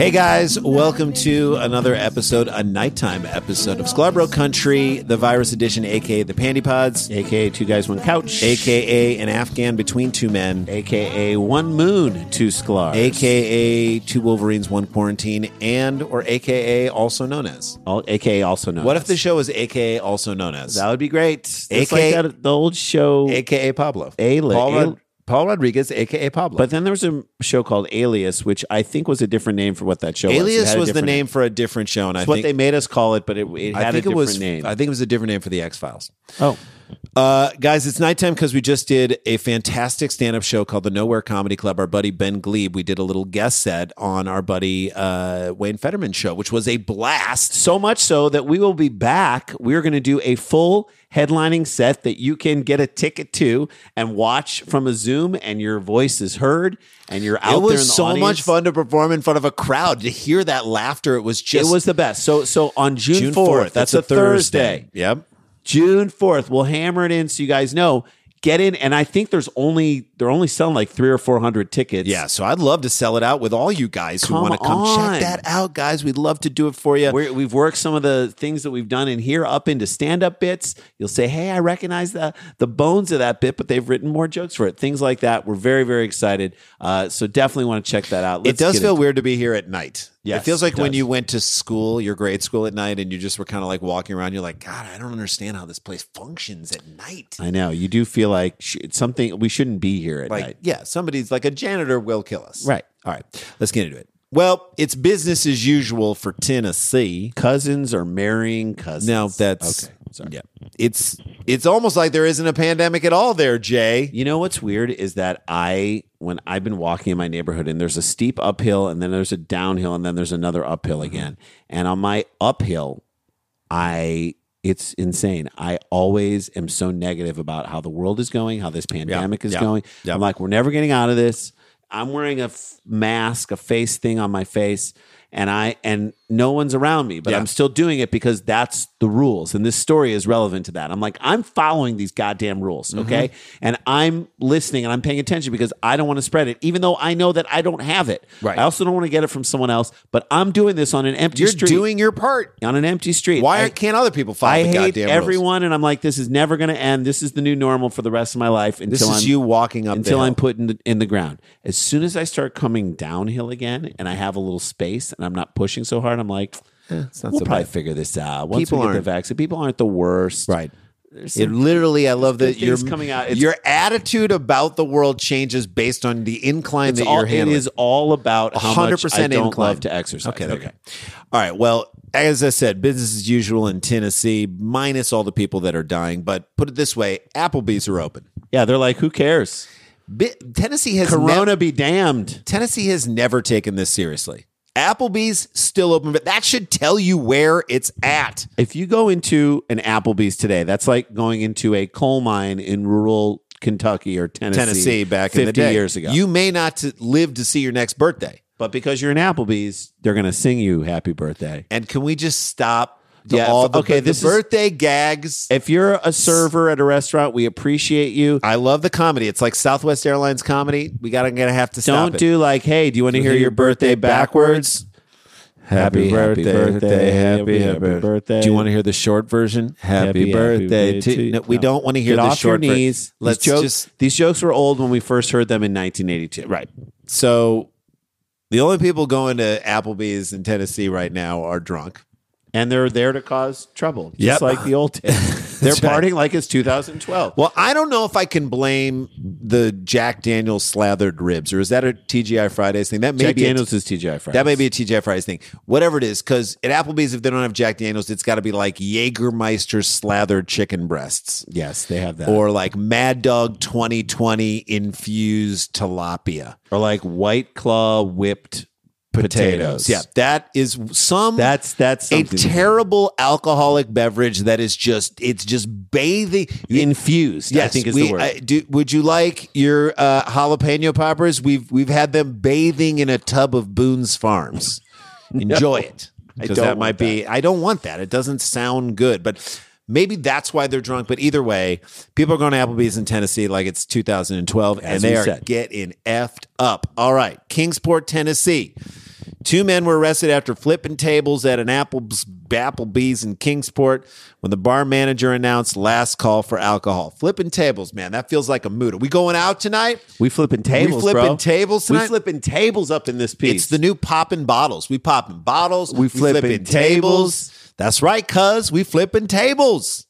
Hey guys, welcome to another episode, a nighttime episode of Sklarbro Country, the virus edition, aka the Pandy Pods, AKA Two Guys, One Couch. aka an Afghan between two men, AKA One Moon, Two Sklar. aka two Wolverines, one quarantine, and or aka also known as. All, AKA also known What if the show is aka also known as? That would be great. It's AK like that, the old show. aka Pablo. A- Rod- Paul Rodriguez, aka Pablo. But then there was a show called Alias, which I think was a different name for what that show was. Alias was the different name for a different show, and I It's what think they made us call it, but it, it I had a think it different was name. I think it was a different name for the X Files. oh, Uh, guys, it's nighttime because we just did a fantastic stand-up show called the Nowhere Comedy Club. Our buddy Ben Gleib, we did a little guest set on our buddy uh, Wayne Fetterman show, which was a blast. so much so that we will be back. We're going to do a full headlining set that you can get a ticket to and watch from a Zoom, and your voice is heard, and you're out it there in was the so audience. much fun to perform in front of a crowd to hear that laughter. It was just it was the best. So, so on June June fourth, that's a Thursday. Yep. June fourth, we'll hammer it in so you guys know. Get in, and I think there's only they're only selling like three or four hundred tickets. Yeah, so I'd love to sell it out with all you guys who Come want to come on. check that out, guys. We'd love to do it for you. We're, we've worked some of the things that we've done in here up into stand up bits. You'll say, "Hey, I recognize the the bones of that bit," but they've written more jokes for it. Things like that. We're very very excited. Uh, so definitely want to check that out. it Let's does get feel into- weird to be here at night. Yes, it feels like it when you went to school, your grade school at night, and you just were kind of like walking around. You're like, God, I don't understand how this place functions at night. I know you do feel like sh- something we shouldn't be here at Like, night. yeah, somebody's like a janitor will kill us. Right. All right. Let's get into it. Well, it's business as usual for Tennessee. Cousins are marrying cousins. No, that's okay. Sorry. Yeah, it's it's almost like there isn't a pandemic at all there, Jay. You know what's weird is that I, when I've been walking in my neighborhood and there's a steep uphill and then there's a downhill and then there's another uphill mm-hmm. again. And on my uphill, I, it's insane. I always am so negative about how the world is going, how this pandemic is yeah, going. yeah. I'm like, we're never getting out of this. I'm wearing a f- mask, a face thing on my face. And I and no one's around me, but Yeah. I'm still doing it because that's the rules. And this story is relevant to that. I'm like, I'm following these goddamn rules, Mm-hmm. okay? And I'm listening and I'm paying attention because I don't want to spread it, even though I know that I don't have it. Right. I also don't want to get it from someone else, but I'm doing this on an empty You're street. doing your part. on an empty street. Why I- can't other people follow I the hate goddamn rules? everyone, and I'm like, this is never going to end. This is the new normal for the rest of my life until This is I'm you walking up until. I'm put in the, in the ground. As soon as I start coming downhill again, and I have a little space, and I'm not pushing so hard, I'm like, eh, it's not we'll so probably bad. figure this out. Once People we get the vaccine, people aren't the worst, Right. It literally, I love that your coming out. Your attitude about the world changes based on the incline that all, you're handling. is all about how 100% I don't incline. love to exercise. Okay, you go. All right. Well, as I said, business as usual in Tennessee, minus all the people that are dying. But put it this way: Applebee's are open. Yeah, they're like, who cares? Tennessee has Corona nev- be damned. Tennessee has never taken this seriously. Applebee's still open, but that should tell you where it's at. If you go into an Applebee's today, that's like going into a coal mine in rural Kentucky or Tennessee, Tennessee back 50 in the day. years ago. You may not t- live to see your next birthday. but because you're in Applebee's, they're going to sing you happy birthday. And can we just stop Yeah, all the, okay, the this is- birthday gags? If you're a server at a restaurant, we appreciate you. I love the comedy. It's like Southwest Airlines comedy. We gotta gonna have to stop Don't do like, hey, do you want to hear your birthday backwards? Happy Happy birthday, happy, birthday, happy, happy birthday. Do you want to hear the short version? Happy, Happy, happy birthday, birthday to, to- no, we no. don't want to hear Get the off short your knees. Let's these jokes, just these jokes were old when we first heard them in 1982. right. So the only people going to Applebee's in Tennessee right now are drunk. And they're there to cause trouble, just Yep. like the old days. They're right. partying like it's 2012. Well, I don't know if I can blame the Jack Daniels slathered ribs, or is that a TGI Fridays thing? That may Jack be a- Daniels is TGI Fridays. That may be a TGI Fridays thing. Whatever it is, because at Applebee's, if they don't have Jack Daniels, it's got to be like Jägermeister slathered chicken breasts. yes, they have that. Or like Mad Dog 2020 infused tilapia. or like White Claw whipped potatoes. Yeah, that is some. that's that's a terrible alcoholic beverage that is just it's just bathing. infused. I think is we, the word. I- do, would you like your uh, jalapeno poppers? We've we've had them bathing in a tub of Boone's Farms. Enjoy it I don't that might be. I don't want that. It doesn't sound good, but. Maybe that's why they're drunk, but either way, people are going to Applebee's in Tennessee like it's 2012, and they are said. getting effed up. All right, Kingsport, Tennessee. Two men were arrested after flipping tables at an Apple's, Applebee's in Kingsport when the bar manager announced last call for alcohol. Flipping tables, man, that feels like a mood. Are we going out tonight? we flipping tables, flipping bro. tables tonight. We flipping tables up in this piece. It's the new popping bottles. We popping bottles. We flipping tables. That's right, cuz we flipping tables.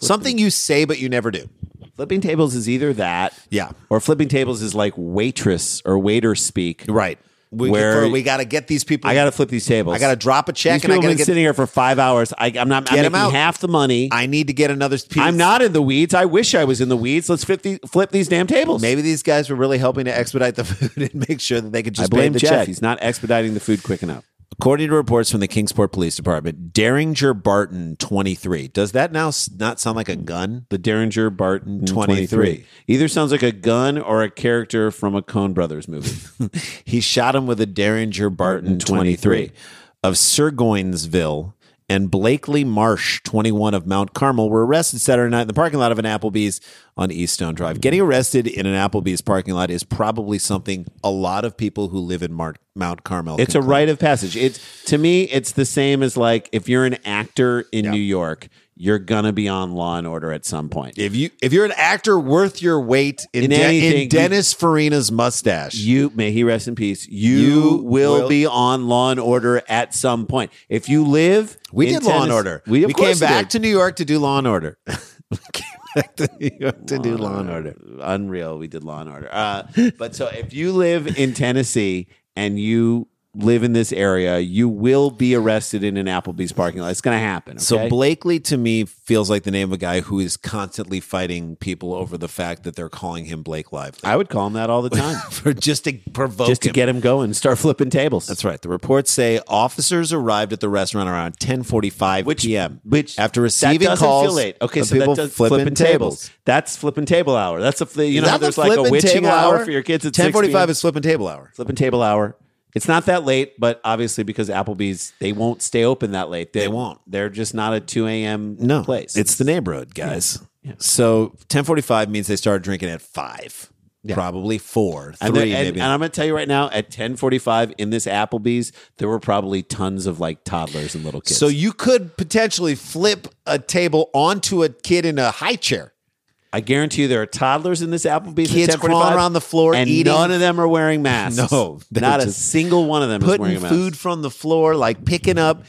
Something you say but you never do. flipping tables is either that, Yeah. or flipping tables is like waitress or waiter speak. Right. We, Where- we got to get these people. I got to flip these tables. I got to drop a check These and I people got to have been get. sitting here for five hours. I, I'm not. I'm Get 'em making out. half the money. I need to get another piece. I'm not in the weeds. I wish I was in the weeds. Let's flip, the, flip these damn tables. Maybe these guys were really helping to expedite the food and make sure that they could I just pay blame the Jeff. check. He's not expediting the food quick enough. According to reports from the Kingsport Police Department, Derringer Barton, 23. Does that now s- not sound like a gun? The Derringer Barton mm, 23. 23. Either sounds like a gun or a character from a Coen Brothers movie. he shot him with a Derringer Barton 23 of Surgoinsville and Blakely Marsh, 21 of Mount Carmel, were arrested Saturday night in the parking lot of an Applebee's on East Stone Drive. Getting arrested in an Applebee's parking lot is probably something a lot of people who live in Mar- Mount Carmel. It's a can rite of passage. It's to me, it's the same as like if you're an actor in New York, you're gonna be on Law and Order at some point. If you if you're an actor worth your weight in, In De- anything, in Dennis Farina's mustache, You may he rest in peace. You, You will, will- be on Law and Order at some point. If you live, we in did Law and Order. We, we came back did. to New York to do Law and Order. we came back to New York to do Law and Order. Unreal. We did Law and Order. Uh, but so if you live in Tennessee and you live in this area, you will be arrested in an Applebee's parking lot. It's going to happen. So okay? Blakely to me feels like the name of a guy who is constantly fighting people over the fact that they're calling him Blake Lively I would call him that all the time, for just to provoke just to him. get him going, start flipping tables. That's right. The reports say officers arrived at the restaurant around 10:45 p.m. Which after receiving calls. Okay, so that people does flipping, flipping, tables. That's flipping table hour. That's a you know how that the there's like a witching table hour for your kids at 10:45 is flipping table hour. flipping table hour. It's not that late, but obviously because Applebee's they won't stay open that late. They won't. They're just not a two a.m. No place. It's the neighborhood, guys. So 10:45 means they started drinking at five, probably four, and, three, there- and, maybe. and I'm going to tell you right now, at 10:45 in this Applebee's, there were probably tons of like toddlers and little kids. so you could potentially flip a table onto a kid in a high chair. I guarantee you, there are toddlers in this Applebee's. Kids 10:45, crawling around the floor and eating- none of them are wearing masks. No, not a single one of them is wearing putting a mask. food from the floor, like picking up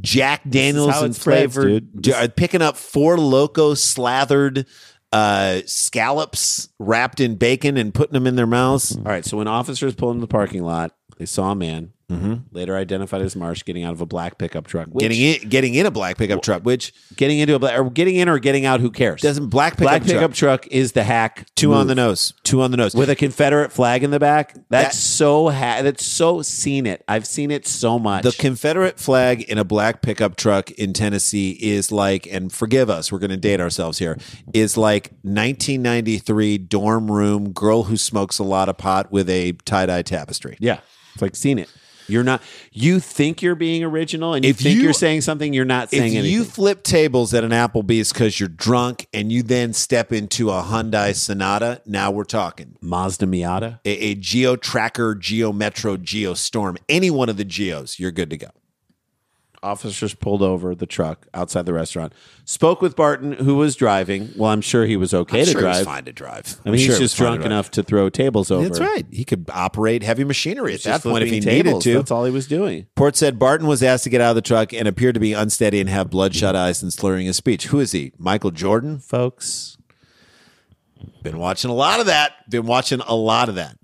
Jack Daniels and flavored, uh, picking up four loco slathered uh, scallops wrapped in bacon and putting them in their mouths. All right, so when officers pulled into the parking lot, they saw a man Mm-hmm. later identified as Marsh, getting out of a black pickup truck. Which, getting in, getting in a black pickup truck, which getting into a black, or getting in or getting out, who cares? doesn't black pickup, black truck, pickup truck is the hack. two on the nose, two on the nose. with a Confederate flag in the back. That's That- so ha- that's so seen it. I've seen it so much. the Confederate flag in a black pickup truck in Tennessee is like, and forgive us, we're going to date ourselves here, is like 1993 dorm room girl who smokes a lot of pot with a tie dye tapestry. yeah, it's like seen it. You're not. You think you're being original, and you If think you- are saying something. You're not If saying anything. If you flip tables at an Applebee's because you're drunk and you then step into a Hyundai Sonata, now we're talking. Mazda Miata. A, a Geo Tracker, Geo Metro, Geo Storm, any one of the Geos, you're good to go. Officers pulled over the truck outside the restaurant. Spoke with Barton, who was driving. Well, I'm sure he was okay to Sure, it was drive. fine to drive. I mean, he's just drunk enough to throw tables over. That's right. He could operate heavy machinery at that point if he tables. needed to. That's all he was doing. Port said Barton was asked to get out of the truck and appeared to be unsteady and have bloodshot eyes and slurring his speech. Who is he? Michael Jordan? Folks, Been watching a lot of that. Been watching a lot of that.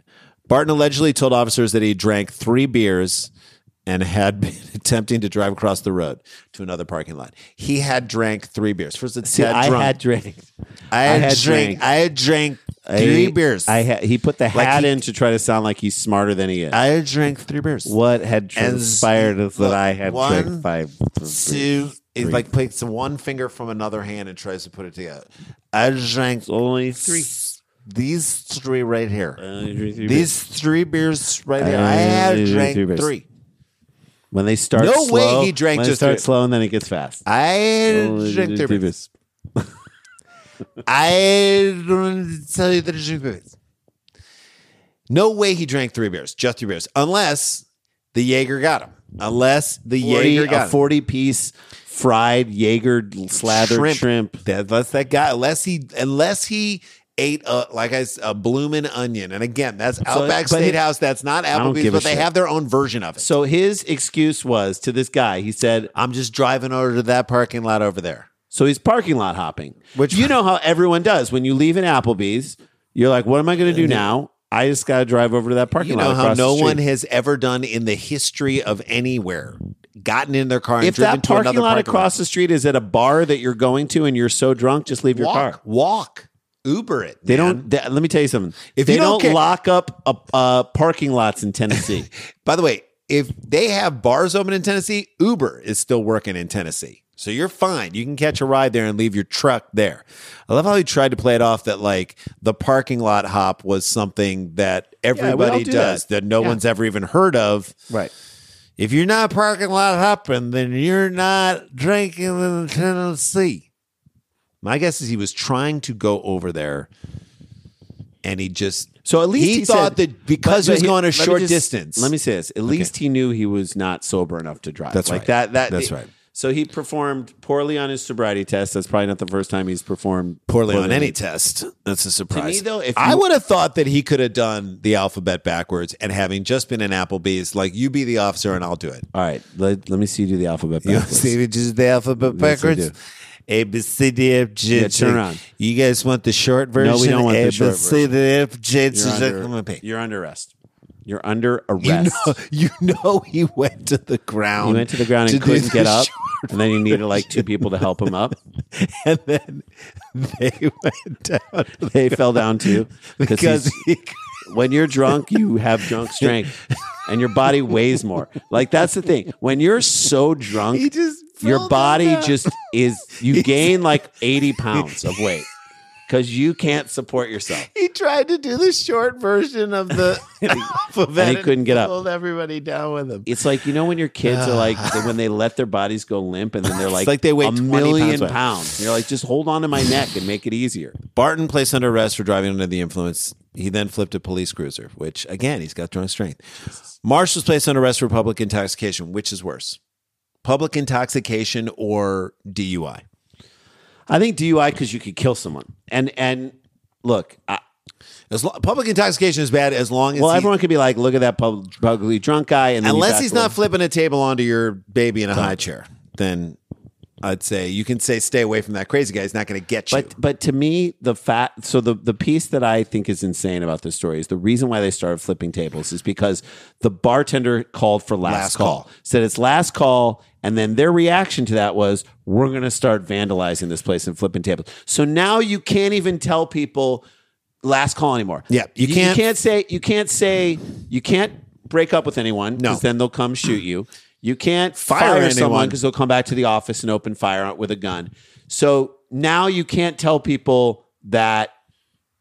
Barton allegedly told officers that he drank three beers and had been attempting to drive across the road to another parking lot. He had drank three beers. First, it's See, I had drank. I had, I had drank. drank. I had drank three I- beers. I had. He put the Like hat he- in to try to sound like he's smarter than he is. I had drank three beers. what had transpired is that I had one, drank five. two. He like takes one finger from another hand and tries to put it together. I drank Only three. These three right here. Drank three beers. These three beers right here. I I had drank three beers. three. When they start No way slow, he drank when just they start three. slow and then it gets fast. I drank three beers. I don't tell you that I drank three beers. No way he drank three beers, just three beers, unless the Jaeger got him. Unless the 40, Jaeger got a him. forty piece fried Jaeger slathered Shrimp. shrimp. That, unless that guy, unless he, unless he ate a like I a bloomin' onion, and again, that's Outback but he- Steakhouse. That's not Applebee's, but they shit. have their own version of it. So his excuse was to this guy. He said, I'm just driving over to that parking lot over there. So he's parking lot hopping. Which- you know how everyone does when you leave an Applebee's. You're like, what am I going to do now? I just got to drive over to that parking You lot. know how no one has ever done in the history of anywhere gotten in their car and If driven that to parking another lot parking across the street is at a bar that you're going to and you're so drunk, just leave your walk, car. walk, Uber it. They man. don't. they- let me tell you something. If they you don't don't, lock up uh, uh, parking lots in Tennessee. By the way, if they have bars open in Tennessee, Uber is still working in Tennessee. So you're fine. You can catch a ride there and leave your truck there. I love how he tried to play it off that like the parking lot hop was something that everybody do does that, that. no Yeah. one's ever even heard of. right. If you're not parking lot hopping, then you're not drinking in Tennessee. My guess is he was trying to go over there and he just So at least he, he thought said- that because he was going a short just- distance. Let me say this. At least he knew he was not sober enough to drive. That's like right. that. That That's right. So he performed poorly on his sobriety test. That's probably not the first time he's performed poorly on any test. That's a surprise. To me, though, if I you- would have thought that he could have done the alphabet backwards and having just been in Applebee's, like you be the officer and I'll do it. All right. Let, let me see you do the alphabet You backwards. see, just the alphabet backwards. A B C D F G. Yeah, turn around. You guys want the short version? No, we don't want the A, B, short C, D, F, G, H, You're under, K, L, M, N, P. you're under arrest. You're under You arrest. know, you know, he went to the ground. He went to the ground and couldn't get up, and then he needed like two people to help him up. and then they went down They fell down too because he, when you're drunk, you have drunk strength, and your body weighs more. Like that's the thing. When you're so drunk, your body just is. You gain like 80 pounds of weight because you can't support yourself. He tried to do the short version of the alphabet and he couldn't get up. Pulled everybody down with him. It's like you know when your kids are like when they let their bodies go limp and then they're like, like they weigh a million pounds. pounds. You're like, just hold on to my neck and make it easier. Barton placed under arrest for driving under the influence. He then flipped a police cruiser, which again he's got drunk strength. Marsh was placed under arrest for public intoxication. Which is worse, public intoxication or DUI? I think DUI because you could kill someone. And and look, I, As lo- public intoxication is bad as long as well, he- everyone could be like, look at that pub- publicly drunk guy, and then unless he's not flipping a table onto your baby in a high chair, then I'd say you can say stay away from that crazy guy. He's not going to get you. But but to me, the fact so the the piece that I think is insane about this story is the reason why they started flipping tables is because the bartender called for last, Last call. call. said it's last call, and then their reaction to that was we're going to start vandalizing this place and flipping tables. So now you can't even tell people last call anymore. Yeah, you can't- You can't say you can't say you can't break up with anyone No. because then they'll come shoot you. You can't Fire fire, someone because they'll come back to the office and open fire with a gun. So now you can't tell people that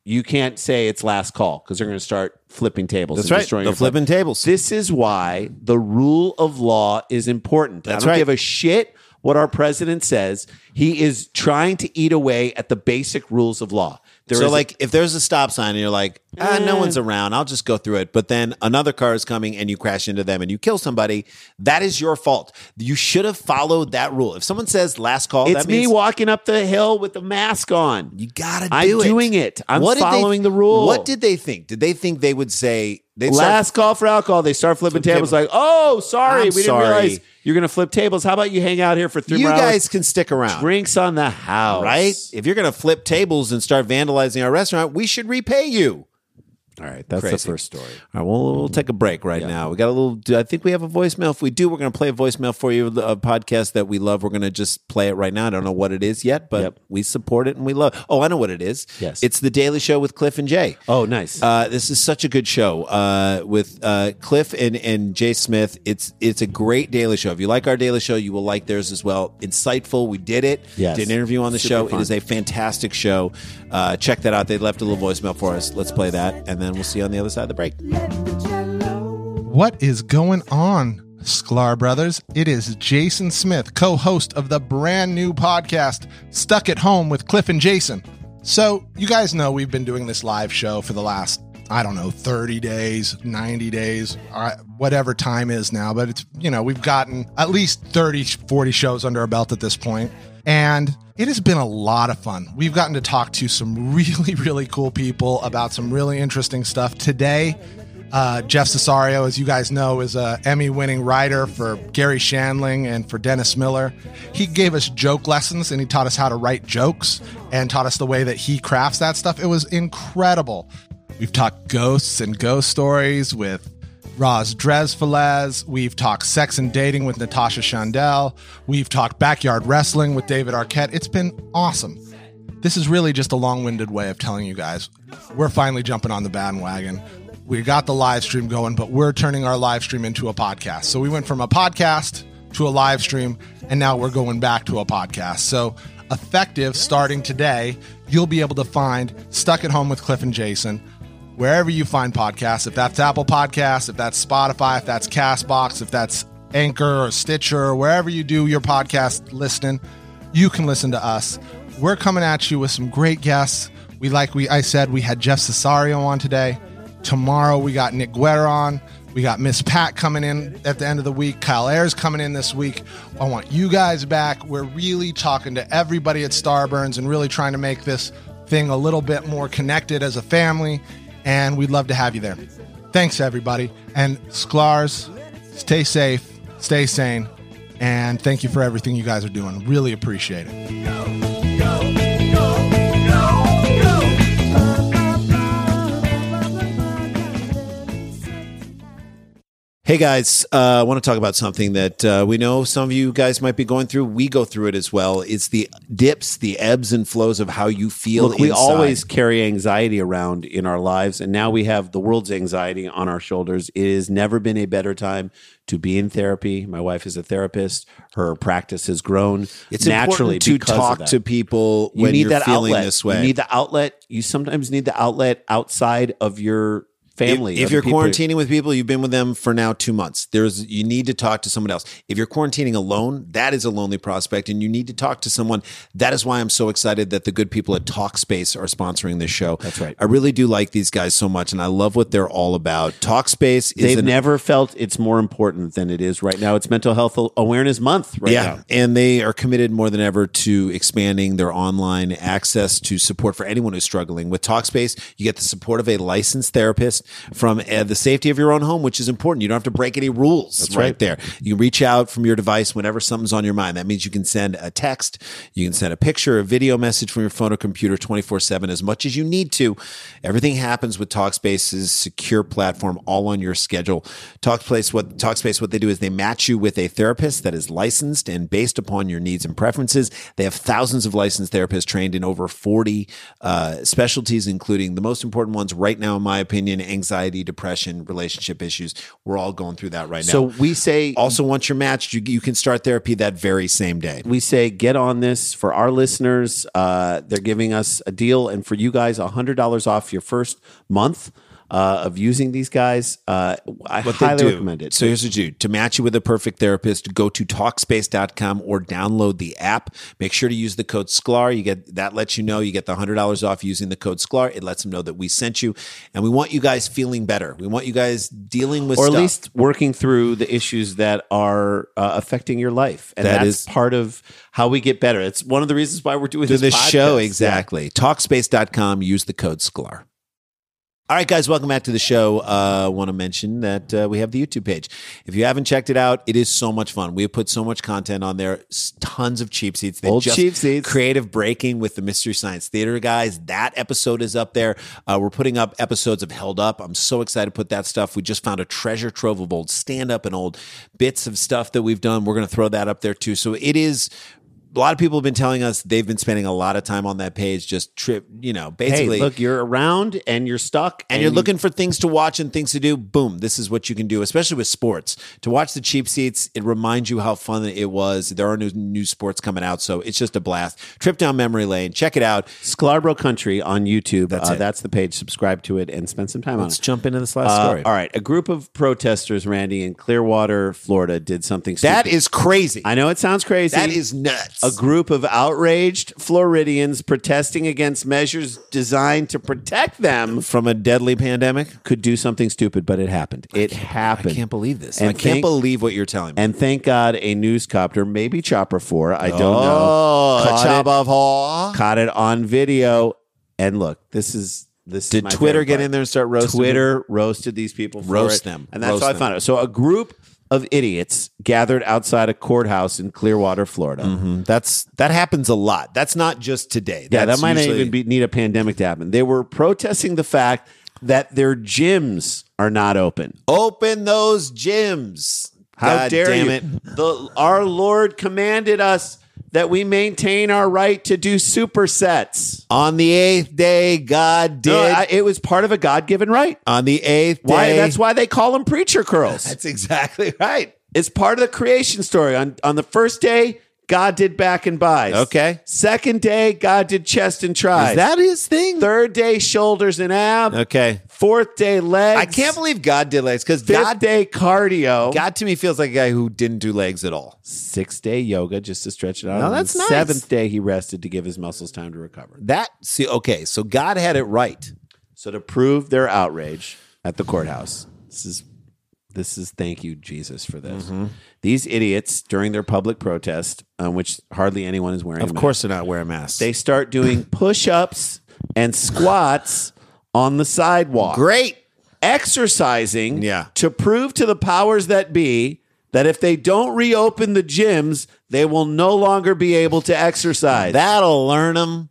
you can't say it's last call because they're going to start flipping tables. That's and right. destroying your flipping tables. This is why the rule of law is important. That's I don't right. give a shit what our president says. He is trying to eat away at the basic rules of law. There so, is a- like, if there's a stop sign and you're like, ah, no Eh. one's around, I'll just go through it. But then another car is coming and you crash into them and you kill somebody, that is your fault. You should have followed that rule. If someone says last call, it's me walking up the hill with the mask on. you gotta do I'm it. doing it. I'm they- following the rule. What did they think? Did they think they would say they Last call for alcohol. They start flipping Flip tables table. like, oh, sorry, I'm we didn't sorry. realize you're going to flip tables. How about you hang out here for three You guys hours? can stick around. Drinks on the house. right? If you're going to flip tables and start vandalizing our restaurant, we should repay you. All right. That's Crazy. the first story. All right, well, we'll take a break right now. We got a little. I think we have a voicemail. If we do, we're going to play a voicemail for you. A podcast that we love. We're going to just play it right now. I don't know what it is yet, but Yep. we support it and we love. Oh, I know what it is. Yes. it's the Daily Show with Cliff and Jay. Oh, nice. Uh, this is such a good show uh, with uh, Cliff and, and Jay Smith. It's it's a great daily show. If you like our daily show, you will like theirs as well. Insightful. We did it. Yes. Did an interview on the Super show. fun. It is a fantastic show. Uh, check that out. They left a little voicemail for us. Let's play that, and then we'll see you on the other side of the break. What is going on, Sklar Brothers? It is Jason Smith, co host of the brand new podcast, Stuck at Home with Cliff and Jason. So, you guys know we've been doing this live show for the last, I don't know, 30 days, 90 days, whatever time is now, but it's, you know, we've gotten at least 30, 40 shows under our belt at this point, And it has been a lot of fun. We've gotten to talk to some really, really cool people about some really interesting stuff. Today, uh, Jeff Cesario, as you guys know, is a Emmy-winning writer for Garry Shandling and for Dennis Miller. He gave us joke lessons and he taught us how to write jokes and taught us the way that he crafts that stuff. It was incredible. We've talked ghosts and ghost stories with Roz Dresfelez. We've talked sex and dating with Natasha Chandel. We've talked backyard wrestling with David Arquette. It's been awesome. This is really just a long winded way of telling you guys we're finally jumping on the bandwagon. We got the live stream going, but we're turning our live stream into a podcast. So we went from a podcast to a live stream, and now we're going back to a podcast. So, effective starting today, you'll be able to find Stuck at Home with Cliff and Jason wherever you find podcasts. If that's Apple Podcasts, if that's Spotify, if that's Castbox, if that's Anchor or Stitcher, or wherever you do your podcast listening, you can listen to us. We're coming at you with some great guests. We like we I said we had Jeff Cesario on today. Tomorrow we got Nick Guerra on. We got Miss Pat coming in at the end of the week. Kyle Ayers coming in this week. I want you guys back. We're really talking to everybody at Starburns and really trying to make this thing a little bit more connected as a family. And we'd love to have you there. Thanks, everybody. And Sklars, stay safe, stay sane, and thank you for everything you guys are doing. Really appreciate it. Hey guys, uh, I want to talk about something that uh, we know some of you guys might be going through. We go through it as well. It's the dips, the ebbs and flows of how you feel. Look, we always carry anxiety around in our lives, and now we have the world's anxiety on our shoulders. It has never been a better time to be in therapy. My wife is a therapist. Her practice has grown It's naturally important to talk to people You when need you're that feeling outlet. this way. You need the outlet. You sometimes need the outlet outside of your family. If, if you're quarantining with people, you've been with them for now two months. There's you need to talk to someone else. If you're quarantining alone, that is a lonely prospect, and you need to talk to someone. That is why I'm so excited that the good people at Talkspace are sponsoring this show. That's right. I really do like these guys so much, and I love what they're all about. Talkspace is They've an never felt it's more important than it is right now. It's Mental Health Awareness Month right yeah, now. and they are committed more than ever to expanding their online access to support for anyone who's struggling. With Talkspace, you get the support of a licensed therapist from uh, the safety of your own home, which is important. You don't have to break any rules That's right right. there. You reach out from your device whenever something's on your mind. That means you can send a text, you can send a picture, a video message from your phone or computer 24 7 as much as you need to. Everything happens with Talkspace's secure platform all on your schedule. Talkspace, what Talkspace, what they do is they match you with a therapist that is licensed and based upon your needs and preferences. They have thousands of licensed therapists trained in over 40 uh, specialties, including the most important ones right now, in my opinion, anxiety, depression, relationship issues. We're all going through that right now. So we say also, once you're matched, you, you can start therapy that very same day. we say get on this for our listeners. Uh, they're giving us a deal, and for you guys, hundred dollars off your first month uh, of using these guys. Uh, I what highly they do. recommend it. So here's what you do. To match you with a perfect therapist, go to Talkspace.com or download the app. Make sure to use the code SKLAR. You get that lets you know you get the hundred dollars off using the code SKLAR. It lets them know that we sent you. And we want you guys feeling better. We want you guys dealing with or at least working through the issues that are uh, affecting your life, and That that's is- part of how we get better. It's one of the reasons why we're doing this this show. Exactly. Talkspace.com. Use the code SKLAR. All right, guys, welcome back to the show. Uh, I want to mention that uh, we have the YouTube page. If you haven't checked it out, it is so much fun. We have put so much content on there, tons of cheap seats. They Old cheap seats. Creative Breaking with the Mystery Science Theater guys. That episode is up there. Uh, we're putting up episodes of Held Up. I'm so excited to put that stuff. We just found a treasure trove of old stand up and old bits of stuff that we've done. We're going to throw that up there too. So it is. A lot of people have been telling us they've been spending a lot of time on that page, just trip, you know, basically. Hey, look, you're around and you're stuck, and you're looking for things to watch and things to do, boom, this is what you can do, especially with sports. To watch the cheap seats, it reminds you how fun it was. There are new, new sports coming out, so it's just a blast. Trip down memory lane, check it out. Sklarbro Country on YouTube. That's uh. That's the page. Subscribe to it and spend some time Let's on it. Let's jump into this last Uh, story. all right, a group of protesters, Randy, in Clearwater, Florida, did something. Stupid. That is crazy. I know it sounds crazy. that is nuts. A group of outraged Floridians protesting against measures designed to protect them from a deadly pandemic. could do something stupid, but it happened. It happened. I can't believe this. And I can't thank- believe what you're telling me. And thank God, a news copter, maybe Chopper Four, I don't oh, know, caught it, off caught it on video. And look, this is this. Did Twitter get part. in there and start roasting? Twitter roasted these people. For Roast it, them. and that's Roast how I them. found out. So a group of idiots gathered outside a courthouse in Clearwater, Florida. Mhm. That's that happens a lot. That's not just today. Yeah, That's that might not even be, need a pandemic to happen. They were protesting the fact that their gyms are not open. Open those gyms. How God dare damn you? it. The, our Lord commanded us that we maintain our right to do supersets. On the eighth day, God did. No, I- it was part of a God given right. on the eighth Why? day. That's why they call them preacher curls. That's exactly right. It's part of the creation story. On on the first day, God did back and bis. Okay. Second day, God did chest and tris. Is that his thing? third day, shoulders and ab. Okay. Fourth day, legs. I can't believe God did legs because Fifth God, day, cardio. God to me feels like a guy who didn't do legs at all. Sixth day, yoga just to stretch it out. No, And that's nice. Seventh day, he rested to give his muscles time to recover. That see, okay, so God had it right. So to prove their outrage at the courthouse, this is this is thank you Jesus for this. Mm-hmm. These idiots during their public protest, on which hardly anyone is wearing. a Of mask, course, they're not wearing masks. they start doing push-ups and squats on the sidewalk. great. exercising Yeah. to prove to the powers that be that if they don't reopen the gyms, they will no longer be able to exercise. That'll learn them.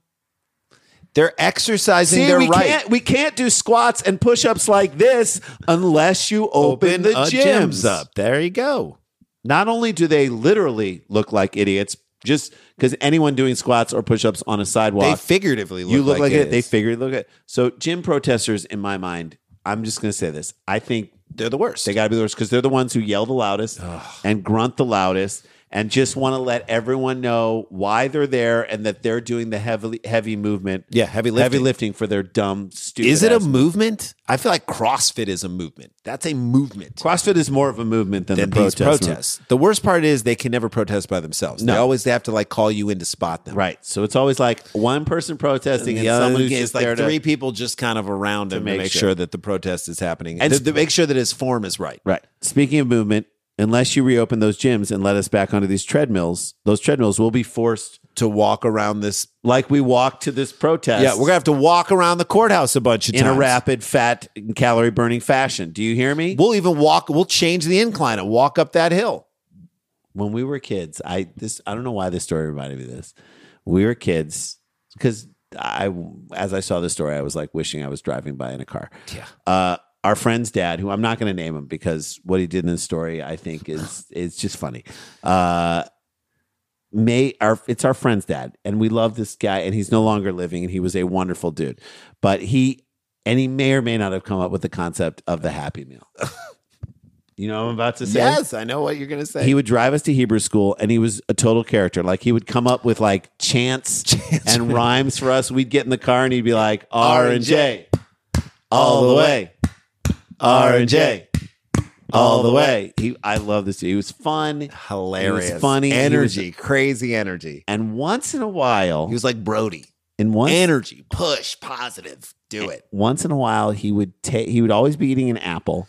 They're exercising See, their we right. can't we can't do squats and push-ups like this unless you open, the a gyms. up. There you go. Not only do they literally look like idiots, just because anyone doing squats or push-ups on a sidewalk, They figuratively look you look like, it. is. They figuratively look at so gym protesters. In my mind, I'm just going to say this. I think they're the worst. They got to be the worst because they're the ones who yell the loudest and grunt the loudest and just want to let everyone know why they're there and that they're doing the heavy heavy movement. Yeah, heavy heavy lifting. lifting for their dumb stupid. is it a movement? I feel like CrossFit is a movement. That's a movement. CrossFit is more of a movement than, than the protest protests. The worst part is they can never protest by themselves. They No. always have to like call you in to spot them. Right. So it's always like one person protesting and, other someone who's just like there to three people just kind of around him to make make, sure. sure. that the protest is happening And and to, to make sure that his form is right. Right. Speaking of movement, unless you reopen those gyms and let us back onto these treadmills, those treadmills will be forced to walk around this. like we walked to this protest. Yeah, we're gonna have to walk around the courthouse a bunch of times. in times. a rapid, fat, and calorie burning fashion. Do you hear me? We'll even walk. We'll change the incline and walk up that hill. when we were kids, I this I don't know why this story reminded me of this. We were kids because I as I saw this story, I was like wishing I was driving by in a car. Yeah. Uh, our friend's dad, who I'm not going to name him because what he did in the story, I think is is just funny. Uh, may our it's our friend's dad, and we love this guy, and he's no longer living, and he was a wonderful dude, but he and he may or may not have come up with the concept of the Happy Meal. you know what I'm about to say? Yes, I know what you're gonna say. He would drive us to Hebrew school, and he was a total character. Like he would come up with like chants, and rhymes for us. We'd get in the car, and he'd be like R and J, all the way, R and J, all the way. He, I love this. He was fun, hilarious, He was funny, He was- energy, crazy energy. and once in a while, He was like Brody. in once Energy, push, positive, do it. once in a while he would take he would always be eating an apple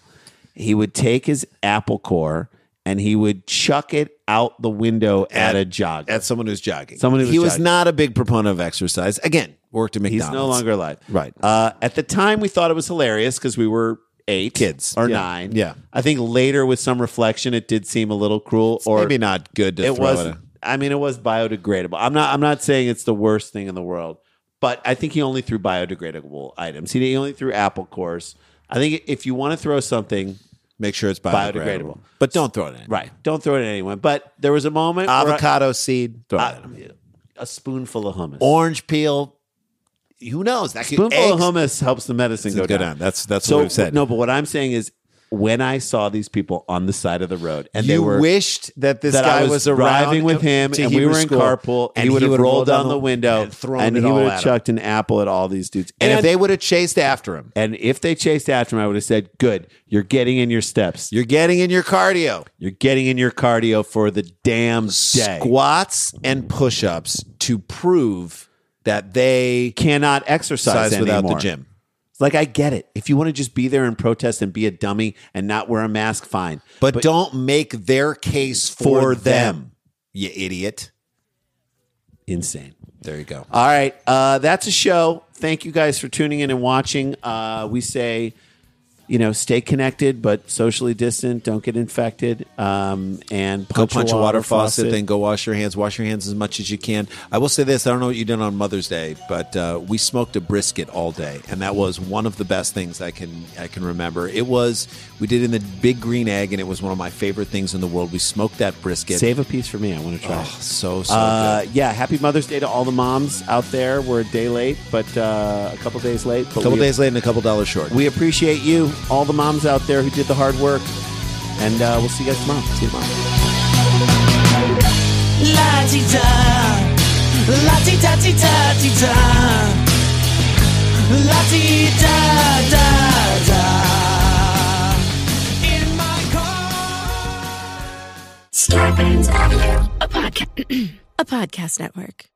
he would take his apple core and he would chuck it out the window at, At- a jog At someone who's jogging. Someone who was he was not a big proponent of exercise. Again, worked at he's McDonald's. no longer alive Right. uh, at the time we thought it was hilarious because we were eight Kids. or Yeah. nine Yeah. i think later with some reflection it did seem a little cruel or maybe not good to it throw was a- i mean it was biodegradable i'm not i'm not saying it's the worst thing in the world but i think he only threw biodegradable items he only threw apple cores i think if you want to throw something Make sure it's biodegradable. Biodegradable. But don't throw it in. right don't throw it at anyone but there was a moment I- Avocado seed, throw it I- 'em. a spoonful of hummus Orange peel. Who knows? That could spoonful eggs- of hummus helps the medicine go, go down. down. That's that's so what we've said. no but what i'm saying is when i saw these people on the side of the road and you they were wished that this that guy I was, was, around driving with him, and we were in carpool, and and he would have rolled down the window, and thrown and he would have him. chucked an apple at all these dudes. And, if they would have chased after him, and if they chased after him, I would have said, "Good, you're getting in your steps. you're getting in your cardio, You're getting in your cardio for the damn day. squats and push-ups to prove that they Cannot exercise without anymore. the gym. It's like I get it. If you want to just be there and protest and be a dummy and not wear a mask, fine. But, don't make their case for, For them, them. you idiot. Insane. There you go. All right, uh, that's a show. Thank you guys for tuning in and watching. Uh, we say, you know, stay connected, but socially distant. Don't get infected. Um, and Go punch a water faucet, then go wash your hands. Wash your hands as much as you can. I will say this: I don't know what you did on Mother's Day, but uh, we smoked a brisket all day, and that was one of the best things I can I can remember. It was we did it in the big green egg, and it was one of my favorite things in the world. We smoked that brisket. Save a piece for me. I want to try. Oh, so so Uh, good. yeah, happy Mother's Day to all the moms out there. We're a day late, but uh, a couple days late. A couple we, days late and a couple dollars short. We appreciate you, all the moms out there who did the hard work, and uh, we'll see you guys tomorrow. See you tomorrow. La ti da, la ti da ti da ti da, la ti da da da. In my car. Starburns Audio, a podcast, a podcast network.